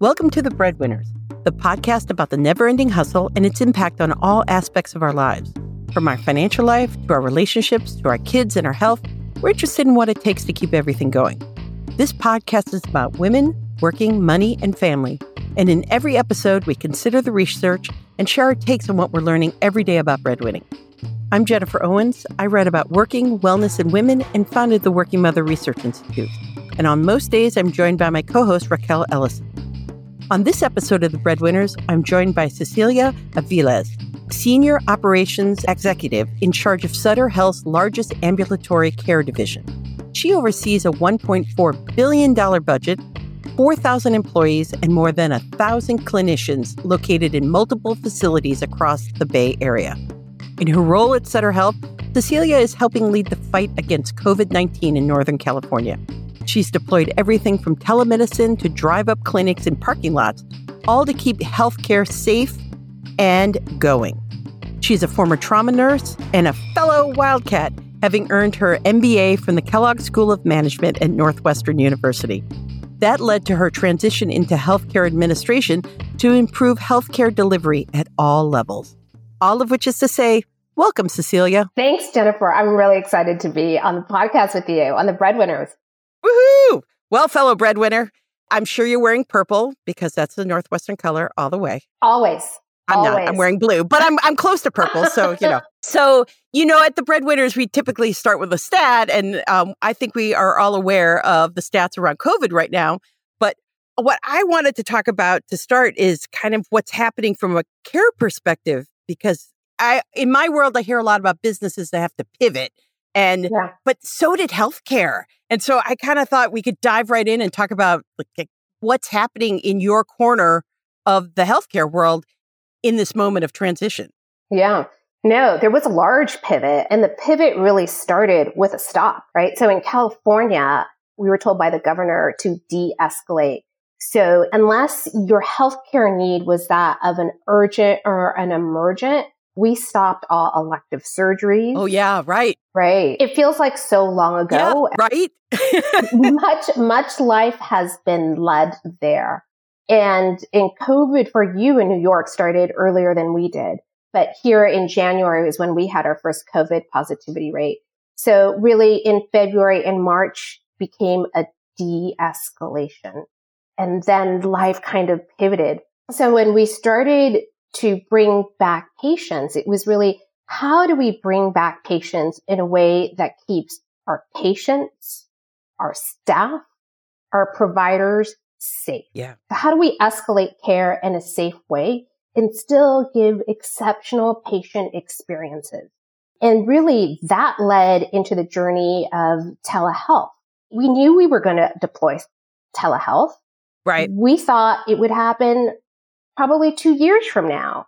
Welcome to The Breadwinners, the podcast about the never ending hustle and its impact on all aspects of our lives. From our financial life to our relationships to our kids and our health, we're interested in what it takes to keep everything going. This podcast is about women, working, money, and family. And in every episode, we consider the research and share our takes on what we're learning every day about breadwinning. I'm Jennifer Owens. I write about working, wellness, and women and founded the Working Mother Research Institute. And on most days, I'm joined by my co host, Raquel Ellison. On this episode of The Breadwinners, I'm joined by Cecilia Aviles, Senior Operations Executive in charge of Sutter Health's largest ambulatory care division. She oversees a $1.4 billion budget, 4,000 employees, and more than 1,000 clinicians located in multiple facilities across the Bay Area. In her role at Sutter Health, Cecilia is helping lead the fight against COVID 19 in Northern California. She's deployed everything from telemedicine to drive up clinics and parking lots, all to keep healthcare safe and going. She's a former trauma nurse and a fellow Wildcat, having earned her MBA from the Kellogg School of Management at Northwestern University. That led to her transition into healthcare administration to improve healthcare delivery at all levels. All of which is to say, welcome, Cecilia. Thanks, Jennifer. I'm really excited to be on the podcast with you on the Breadwinners. Well, fellow breadwinner, I'm sure you're wearing purple because that's the Northwestern color all the way. Always. I'm Always. not. I'm wearing blue, but I'm I'm close to purple, so you know. So you know, at the breadwinners, we typically start with a stat, and um, I think we are all aware of the stats around COVID right now. But what I wanted to talk about to start is kind of what's happening from a care perspective, because I, in my world, I hear a lot about businesses that have to pivot, and Yeah. but so did healthcare, and so I kind of thought we could dive right in and talk about like what's happening in your corner of the healthcare world in this moment of transition. Yeah. No, there was a large pivot, and the pivot really started with a stop, right? So in California, we were told by the governor to de escalate. So unless your healthcare need was that of an urgent or an emergent, we stopped all elective surgeries. Oh yeah, right. Right. It feels like so long ago. Yeah, right. much, much life has been led there. And in COVID for you in New York started earlier than we did. But here in January was when we had our first COVID positivity rate. So really in February and March became a de-escalation. And then life kind of pivoted. So when we started to bring back patients, it was really how do we bring back patients in a way that keeps our patients, our staff, our providers safe? Yeah. How do we escalate care in a safe way and still give exceptional patient experiences? And really that led into the journey of telehealth. We knew we were going to deploy telehealth. Right. We thought it would happen probably two years from now.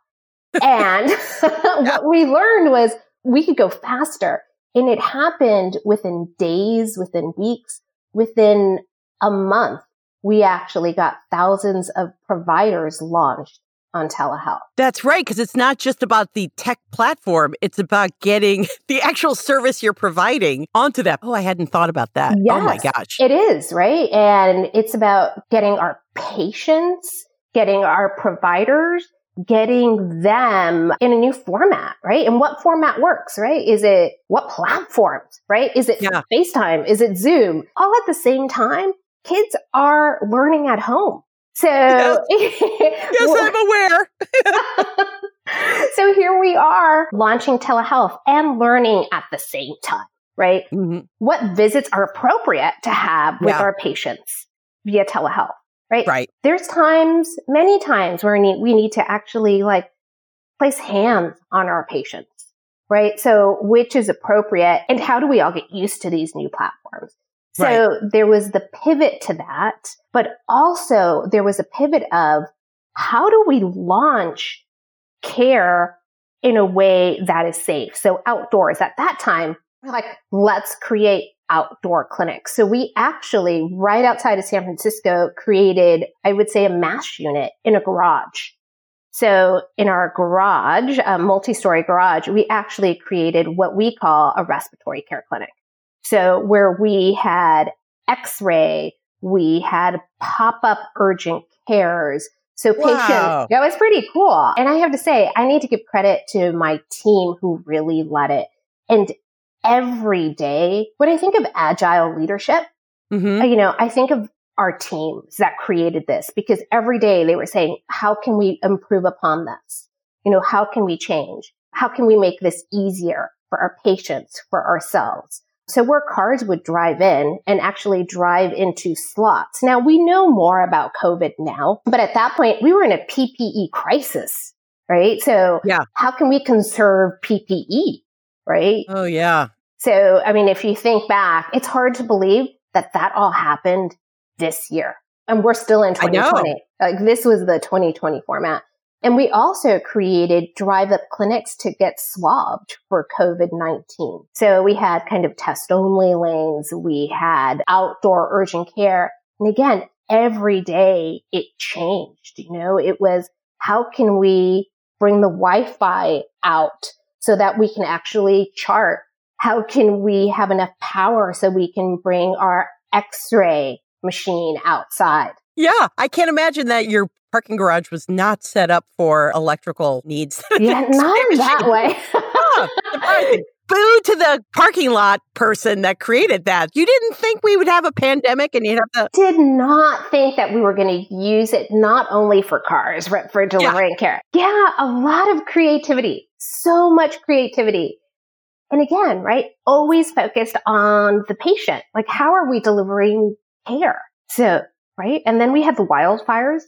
And what we learned was we could go faster. And it happened within days, within weeks, within a month. We actually got thousands of providers launched on telehealth. That's right. Because it's not just about the tech platform, it's about getting the actual service you're providing onto that. Oh, I hadn't thought about that. Oh my gosh. It is, right? And it's about getting our patients, getting our providers, getting them in a new format, right? And what format works, right? Is it what platforms, right? Is it Yeah. FaceTime? Is it Zoom? All at the same time, kids are learning at home. So, yes, I'm aware. so here we are launching telehealth and learning at the same time, right? Mhm. what visits are appropriate to have with Yeah. our patients via telehealth, right? Right. There's times, many times where we need, we need to actually like place hands on our patients, right? So which is appropriate and how do we all get used to these new platforms? So there was the pivot to that, but also there was a pivot of how do we launch care in a way that is safe? So outdoors at that time, we're like, let's create outdoor clinics. So we actually, right outside of San Francisco, created, I would say, a mass unit in a garage. So in our garage, a multi-story garage, we actually created what we call a respiratory care clinic. So where we had x-ray, We had pop up urgent cares. So patients, Wow. that was pretty cool. And I have to say, I need to give credit to my team who really led it. And every day, when I think of agile leadership, hmm uh, you know, I think of our teams that created this because every day they were saying, how can we improve upon this? You know, how can we change? How can we make this easier for our patients, for ourselves? So where cars would drive in and actually drive into slots. Now we know more about COVID now, but at that point we were in a PPE crisis, right? So Yeah. how can we conserve PPE, right? Oh, yeah. So, I mean, if you think back, it's hard to believe that that all happened this year. And we're still in 2020. Like this was the 2020 format. And we also created drive up clinics to get swabbed for COVID-19. So we had kind of test only lanes. We had outdoor urgent care. And again, every day it changed. You know, it was how can we bring the Wi-Fi out so that we can actually chart how can we have enough power so we can bring our x-ray machine outside Yeah. I can't imagine that your parking garage was not set up for electrical needs. yeah not that way. Boo to the parking lot person that created that. You didn't think we would have a pandemic and you'd have to. did not think that we were going to use it not only for cars but for delivering care yeah a lot of creativity so much creativity and again right always focused on the patient like how are we delivering care so right and then we had the wildfires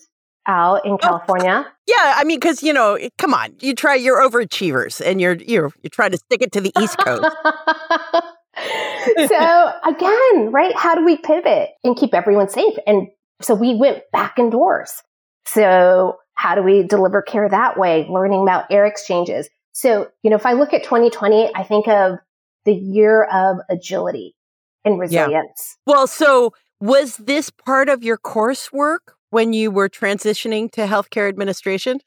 out in oh, california Yeah, I mean, because you know, come on, you try. You're overachievers, and you're you're you're trying to stick it to the East Coast. so again, right? How do we pivot and keep everyone safe? And so we went back indoors. So how do we deliver care that way? Learning about air exchanges. So, you know, if I look at 2020, I think of the year of agility and resilience. well, so was this part of your coursework when you were transitioning to healthcare administration?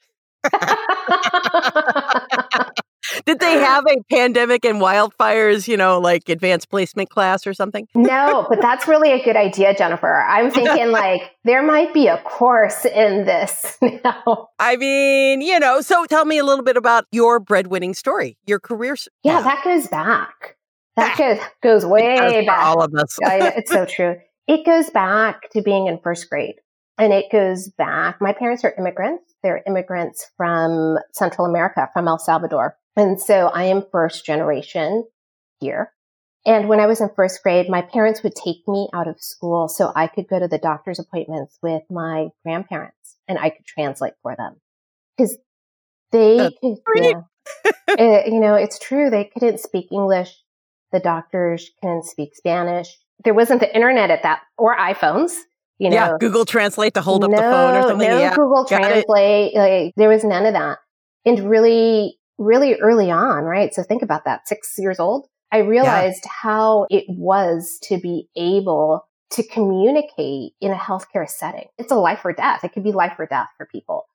Did they have a pandemic and wildfires, you know, like advanced placement class or something? no, but that's really a good idea, Jennifer. I'm thinking like there might be a course in this now. I mean, you know, so tell me a little bit about your breadwinning story, your career. Yeah, that goes back. That goes, goes way back. all of us. I it's so true. It goes back to being in first grade. And it goes back. My parents are immigrants. They're immigrants from Central America, from El Salvador. And so I am first generation here. And when I was in first grade, my parents would take me out of school so I could go to the doctor's appointments with my grandparents and I could translate for them. Cause they, That's could, great. yeah. Uh, you know, it's true. They couldn't speak English. The doctors couldn't speak Spanish. There wasn't the internet at that or iPhones, you know. yeah, Google Translate to hold up no, the phone or something. No yeah. Google. Translate. Like there was none of that. And really, really early on, right? So think about that. Six years old. I realized how it was to be able to communicate in a healthcare setting. It's a life or death. It could be life or death for people.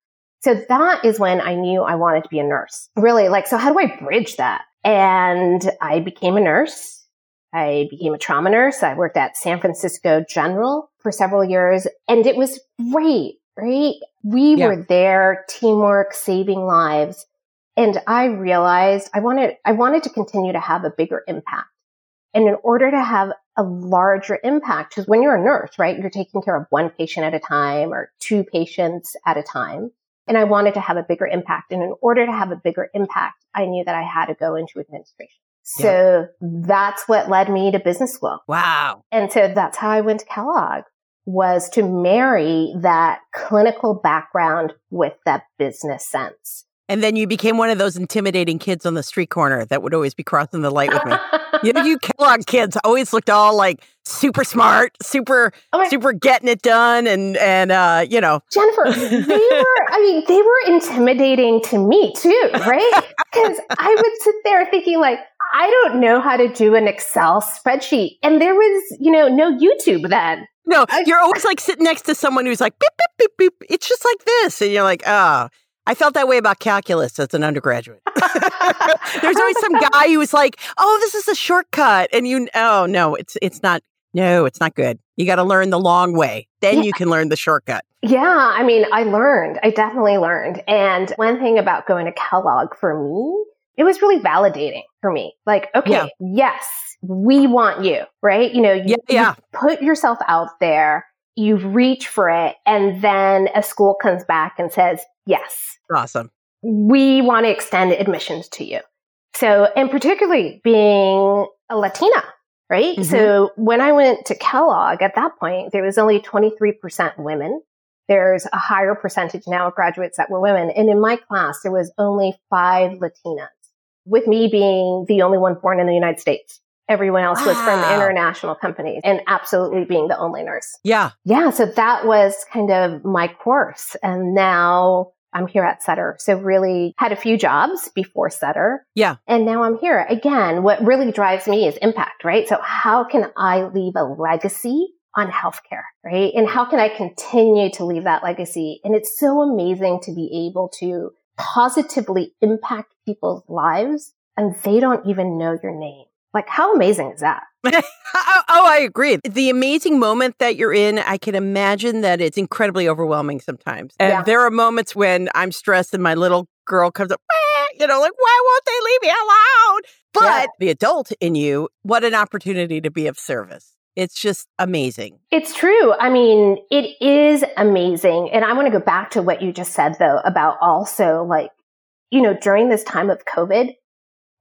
So that is when I knew I wanted to be a nurse. Really, like, so how do I bridge that? And I became a nurse. I became a trauma nurse. I worked at San Francisco General for several years and it was great, right? We Yeah. were there, teamwork, saving lives. And I realized I wanted, I wanted to continue to have a bigger impact. And in order to have a larger impact, because when you're a nurse, right, you're taking care of one patient at a time or two patients at a time. And I wanted to have a bigger impact. And in order to have a bigger impact, I knew that I had to go into administration. So that's what led me to business school. Wow. And so that's how I went to Kellogg was to marry that clinical background with that business sense. And then you became one of those intimidating kids on the street corner that would always be crossing the light with me. you know, you Kellogg kids always looked all like super smart, super, Oh super getting it done, and and uh, you know, Jennifer, they were, I mean, they were intimidating to me too, right? Because I would sit there thinking like, I don't know how to do an Excel spreadsheet. And there was, you know, no YouTube then. no, you're always like sitting next to someone who's like beep beep beep beep. It's just like this, and you're like, oh. I felt that way about calculus as an undergraduate. There's always some guy who was like, "Oh, this is a shortcut," and you, oh no, it's it's not. No, it's not good. You got to learn the long way. Then yeah. you can learn the shortcut. Yeah, I mean, I learned. I definitely learned. And one thing about going to Kellogg for me, it was really validating for me. Like, okay, yeah. yes, we want you, right? You know, you, yeah, yeah. you put yourself out there, you reach for it, and then a school comes back and says, yes. Awesome. We want to extend admissions to you. So, and particularly being a Latina, right? Mm-hmm. So when I went to Kellogg at that point, there was only 23% women. There's a higher percentage now of graduates that were women. And in my class, there was only five Latinas with me being the only one born in the United States. Everyone else wow. was from ah. international companies and absolutely being the only nurse. Yeah. Yeah. So that was kind of my course. And now I'm here at Sutter. So really had a few jobs before Sutter. Yeah. And now I'm here. Again, what really drives me is impact, right? So how can I leave a legacy on healthcare, right? And how can I continue to leave that legacy? And it's so amazing to be able to positively impact people's lives and they don't even know your name. Like, how amazing is that? Oh, oh, I agree. The amazing moment that you're in, I can imagine that it's incredibly overwhelming sometimes. And yeah. there are moments when I'm stressed and my little girl comes up, you know, like, why won't they leave me alone? But yeah. the adult in you, what an opportunity to be of service. It's just amazing. It's true. I mean, it is amazing. And I want to go back to what you just said, though, about also like, you know, during this time of COVID,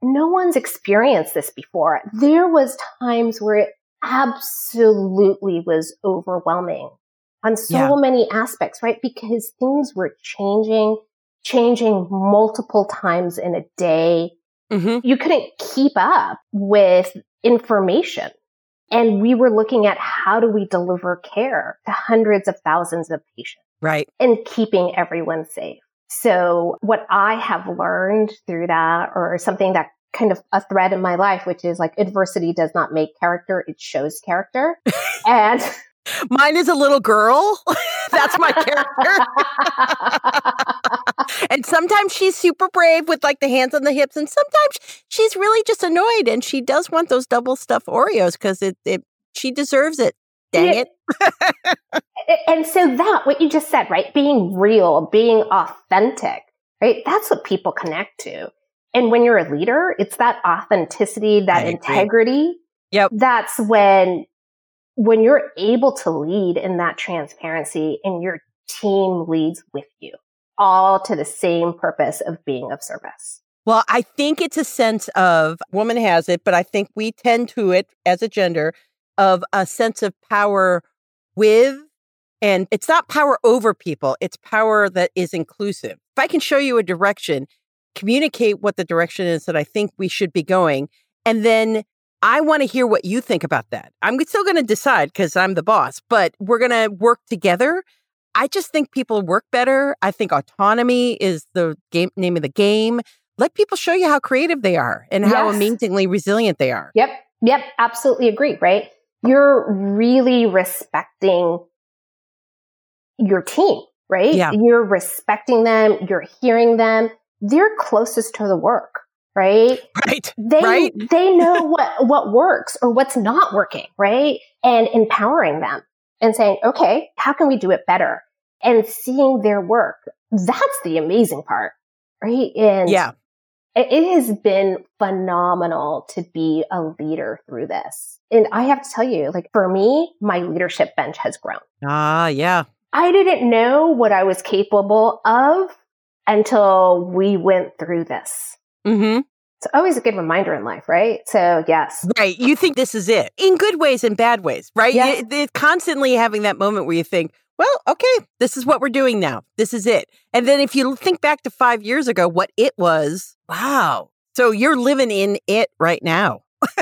no one's experienced this before. There was times where it absolutely was overwhelming on so yeah. many aspects, right? Because things were changing, changing multiple times in a day. Mm-hmm. You couldn't keep up with information. And we were looking at how do we deliver care to hundreds of thousands of patients. Right. And keeping everyone safe. So what I have learned through that or something that kind of a thread in my life, which is like adversity does not make character, it shows character. and mine is a little girl. That's my character. and sometimes she's super brave with like the hands on the hips, and sometimes she's really just annoyed and she does want those double stuffed Oreos because it, it she deserves it. Dang it. and so that, what you just said, right? Being real, being authentic, right? That's what people connect to. And when you're a leader, it's that authenticity, that integrity. Yep. That's when, when you're able to lead in that transparency and your team leads with you all to the same purpose of being of service. Well, I think it's a sense of woman has it, but I think we tend to it as a gender of a sense of power with, and it's not power over people, it's power that is inclusive. If I can show you a direction, communicate what the direction is that I think we should be going, and then I want to hear what you think about that. I'm still going to decide because I'm the boss, but we're going to work together. I just think people work better. I think autonomy is the game, name of the game. Let people show you how creative they are and how yes. amazingly resilient they are. Yep. Yep. Absolutely agree. Right you're really respecting your team, right? Yeah. You're respecting them, you're hearing them. They're closest to the work, right? Right. They right. they know what what works or what's not working, right? And empowering them and saying, "Okay, how can we do it better?" And seeing their work. That's the amazing part, right? And yeah. It has been phenomenal to be a leader through this. And I have to tell you, like for me, my leadership bench has grown. Ah, yeah. I didn't know what I was capable of until we went through this. Mm-hmm. It's always a good reminder in life, right? So, yes. Right. You think this is it in good ways and bad ways, right? Yes. You, constantly having that moment where you think, well, okay, this is what we're doing now. This is it. And then if you think back to five years ago, what it was, wow. So you're living in it right now.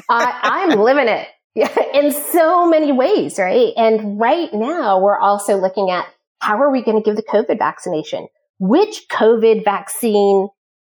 I, I'm living it in so many ways, right? And right now, we're also looking at how are we going to give the COVID vaccination? Which COVID vaccine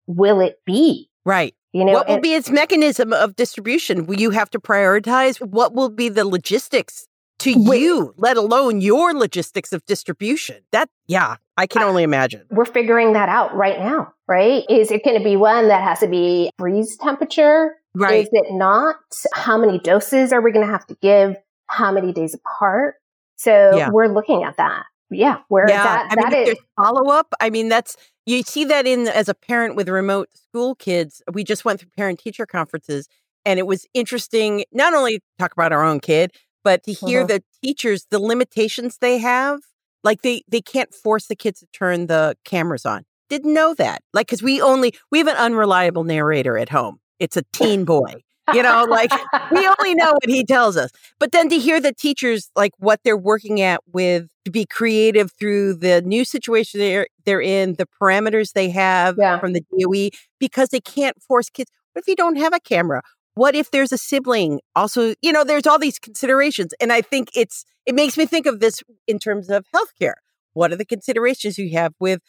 will it be? Right. You know, what will and, be its mechanism of distribution? Will you have to prioritize? What will be the logistics to Wait. you, let alone your logistics of distribution. That, yeah, I can only imagine. We're figuring that out right now, right? Is it going to be one that has to be freeze temperature? Right. Is it not? How many doses are we going to have to give? how many days apart. So Yeah. we're looking at that. Yeah, where yeah, that I that is follow up. I mean, that's you see that in as a parent with remote school kids. We just went through parent teacher conferences, and it was interesting not only to talk about our own kid, but to hear Mhm. the teachers the limitations they have. Like they they can't force the kids to turn the cameras on. Didn't know that. Like because we only we have an unreliable narrator at home. It's a teen boy. You know, like we only know what he tells us. But then to hear the teachers like what they're working at with to be creative through the new situation they're they're in, the parameters they have Yeah. from the DOE, because they can't force kids. What if you don't have a camera? What if there's a sibling? Also, you know, there's all these considerations. And I think it's it makes me think of this in terms of healthcare. What are the considerations you have with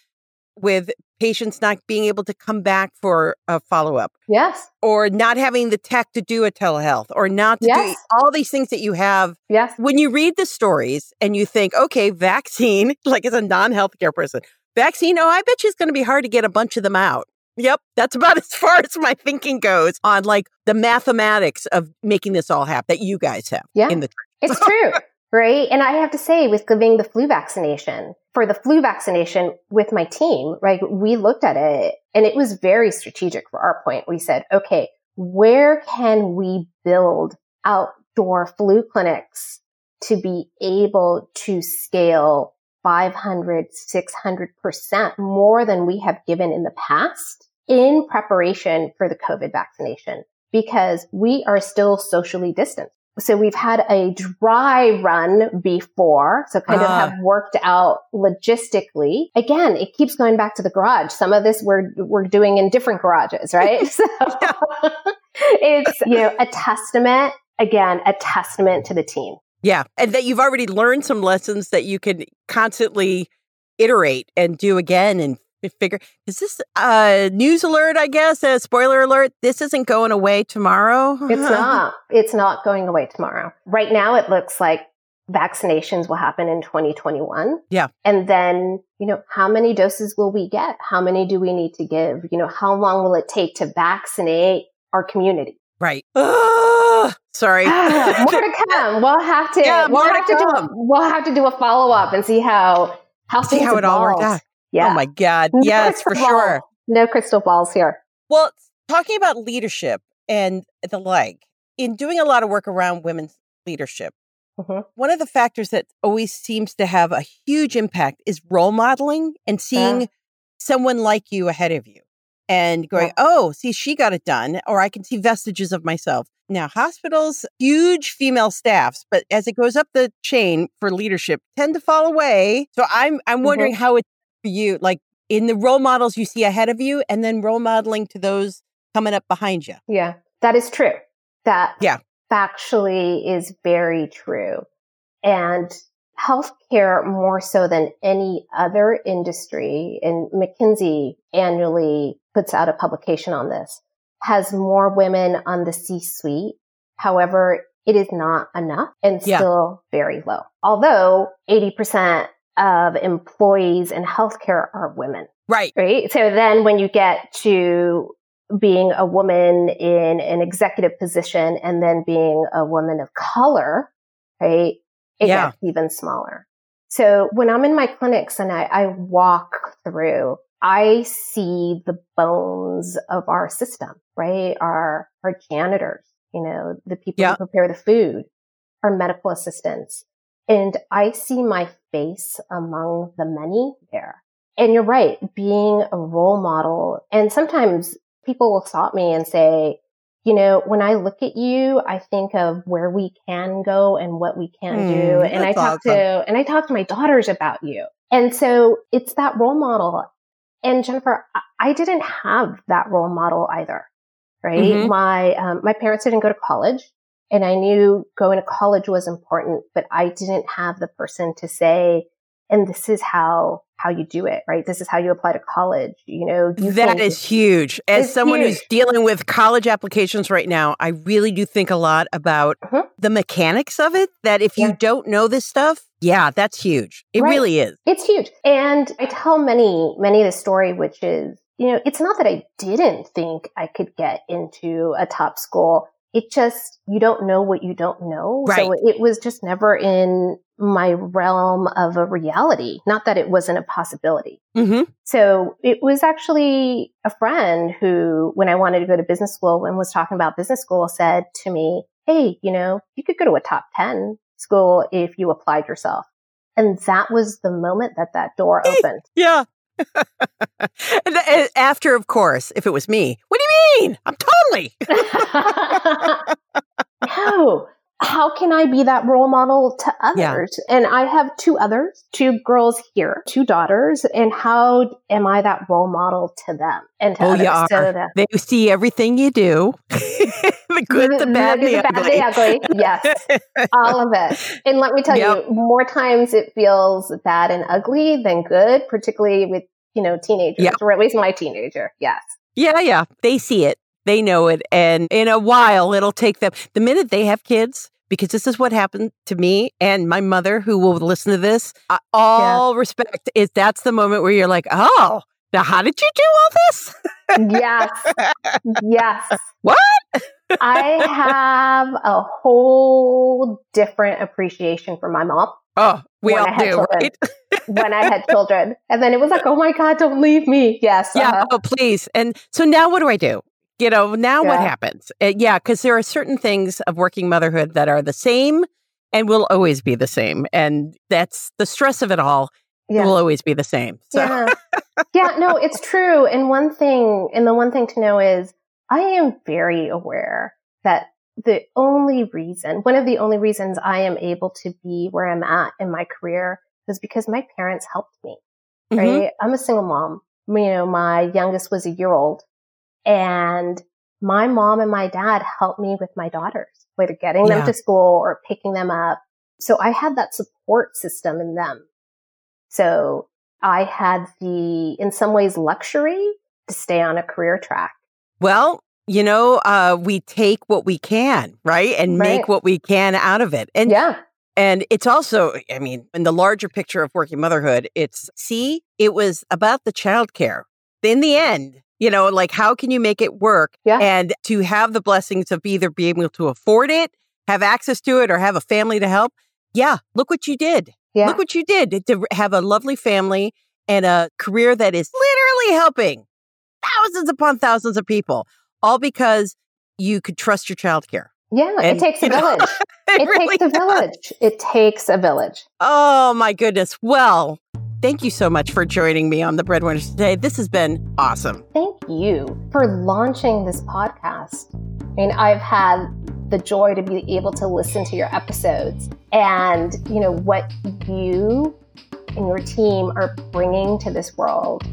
with patients not being able to come back for a follow-up? yes, or not having the tech to do a telehealth or not to do Yes. all these things that you have yes, when you read the stories and you think okay vaccine like as a non-healthcare person vaccine oh i bet you it's going to be hard to get a bunch of them out yep that's about as far as my thinking goes on like the mathematics of making this all happen that you guys have Yeah. in the it's true, right? And I have to say, with giving the flu vaccination, for the flu vaccination with my team, right, we looked at it and it was very strategic for our point. We said, okay, where can we build outdoor flu clinics to be able to scale 500, 600% more than we have given in the past in preparation for the COVID vaccination because we are still socially distanced. So we've had a dry run before. So kind of Ah. have worked out logistically. Again, it keeps going back to the garage. Some of this we're, we're doing in different garages, right? So it's, you know, a testament, again, a testament to the team. Yeah and that you've already learned some lessons that you can constantly iterate and do again and figure is this a news alert i guess a spoiler alert this isn't going away tomorrow It's not. It's not going away tomorrow. Right now, it looks like vaccinations will happen in 2021. Yeah. And then, you know, how many doses will we get? How many do we need to give? You know, how long will it take to vaccinate our community? right Ugh, sorry Ah, more to come. We'll have to, Yeah, we'll to have to do, a, come. we'll have to do a follow up and see how, how see how it all worked evolve. out Yeah. oh my god No yes for crystal sure. No crystal balls here. Well, talking about leadership and the like, in doing a lot of work around women's leadership, Mhm. one of the factors that always seems to have a huge impact is role modeling and seeing someone like you ahead of you and going, Yeah. oh, see, she got it done, or I can see vestiges of myself. Now, hospitals, huge female staffs, but as it goes up the chain for leadership, tend to fall away. So I'm I'm mm-hmm. wondering how it's for you, like in the role models you see ahead of you, and then role modeling to those coming up behind you. Yeah, that is true. That Yeah. factually is very true. And healthcare more so than any other industry, and McKinsey annually puts out a publication on this, has more women on the C-suite. However, it is not enough and Yeah. still very low. Although 80% of employees in healthcare are women Right. right? So then when you get to being a woman in an executive position and then being a woman of color, right? It Yeah. gets even smaller. So when I'm in my clinics and I, I walk through, I see the bones of our system, right? Our, our janitors, you know, the people Yeah. who prepare the food, our medical assistants. And I see my face among the many there. And you're right, being a role model. And sometimes people will stop me and say, you know, when I look at you, I think of where we can go and what we can Hmm, do. And I talk awesome. to, and I talk to my daughters about you. And so it's that role model. And Jennifer, I- didn't have that role model either, right? Mhm. My, um, my parents didn't go to college and I knew going to college was important, but I didn't have the person to say, and this is how how you do it, right? This is how you apply to college. You know, you That is huge. As someone who's dealing with college applications right now, I really do think a lot about Mhm. the mechanics of it. That if you don't know this stuff, yeah, that's huge. It Right. really is. It's huge. And I tell many, many the story, which is, you know, it's not that I didn't think I could get into a top school. it just, you don't know what you don't know. Right. So it was just never in my realm of a reality. Not that it wasn't a possibility. Mm-hmm. So it was actually a friend who, when I wanted to go to business school and was talking about business school, said to me, Hey, you know, you could go to a top 10 school if you applied yourself. And that was the moment that that door opened. Yeah. after, of course, if it was me, what do you mean? I'm totally. no. How can I be that role model to others? Yeah. And I have two others, two girls here, two daughters. And how am I that role model to them and to oh, others? You are. They see everything you do. the good, the, mm-hmm. the bad, the, the, bad, ugly. the ugly. Yes. All of it. And let me tell yep. you, more times it feels bad and ugly than good, particularly with, you know, teenagers, yep. or at least my teenager. Yes. Yeah, yeah. They see it. They know it. And in a while, it'll take them the minute they have kids, because this is what happened to me and my mother, who will listen to this. Uh, all yeah. respect is that's the moment where you're like, oh, now how did you do all this? yes. Yes. What? I have a whole different appreciation for my mom. Oh, we all do, children, right? when I had children. And then it was like, oh my God, don't leave me. Yes. Yeah. Uh-huh. Oh, please. And so now what do I do? You know, now yeah. what happens? Uh, yeah, because there are certain things of working motherhood that are the same and will always be the same. And that's the stress of it all yeah. will always be the same. So. Yeah. yeah, no, it's true. And one thing, and the one thing to know is I am very aware that the only reason, one of the only reasons I am able to be where I'm at in my career is because my parents helped me, mm-hmm. right? I'm a single mom. You know, my youngest was a year old and my mom and my dad helped me with my daughters, whether getting them yeah. to school or picking them up. So I had that support system in them. So I had the, in some ways, luxury to stay on a career track. Well, you know, uh, we take what we can, right? And right. make what we can out of it. And yeah. And it's also, I mean, in the larger picture of working motherhood, it's see, it was about the childcare. In the end, you know, like how can you make it work? Yeah. And to have the blessings of either be able to afford it, have access to it, or have a family to help. Yeah, look what you did. Yeah. Look what you did to have a lovely family and a career that is literally helping thousands upon thousands of people, all because you could trust your child care. Yeah, and, it takes a village. Know, it, it really takes a village. It takes a village. Oh my goodness. Well, Thank you so much for joining me on the Breadwinners today. This has been awesome. Thank you for launching this podcast. I mean, I've had the joy to be able to listen to your episodes and, you know, what you and your team are bringing to this world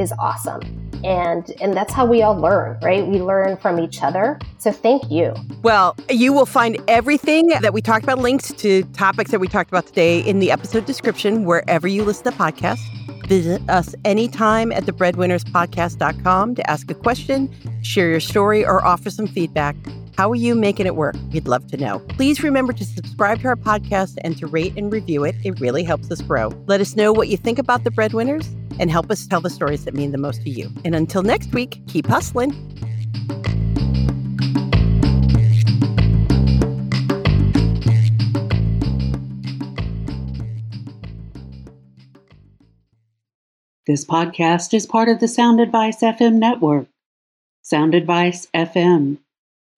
is awesome. And and that's how we all learn right? We learn from each other. So thank you. Well you will find everything that we talked about links to topics that we talked about today in the episode description wherever you listen to podcasts. Visit us anytime at thebreadwinnerspodcast.com to ask a question share your story or offer some feedback how are you making it work? We'd love to know. Please remember to subscribe to our podcast and to rate and review it. It really helps us grow. Let us know what you think about the breadwinners and help us tell the stories that mean the most to you. And until next week, keep hustling. This podcast is part of the Sound Advice FM network. Sound Advice FM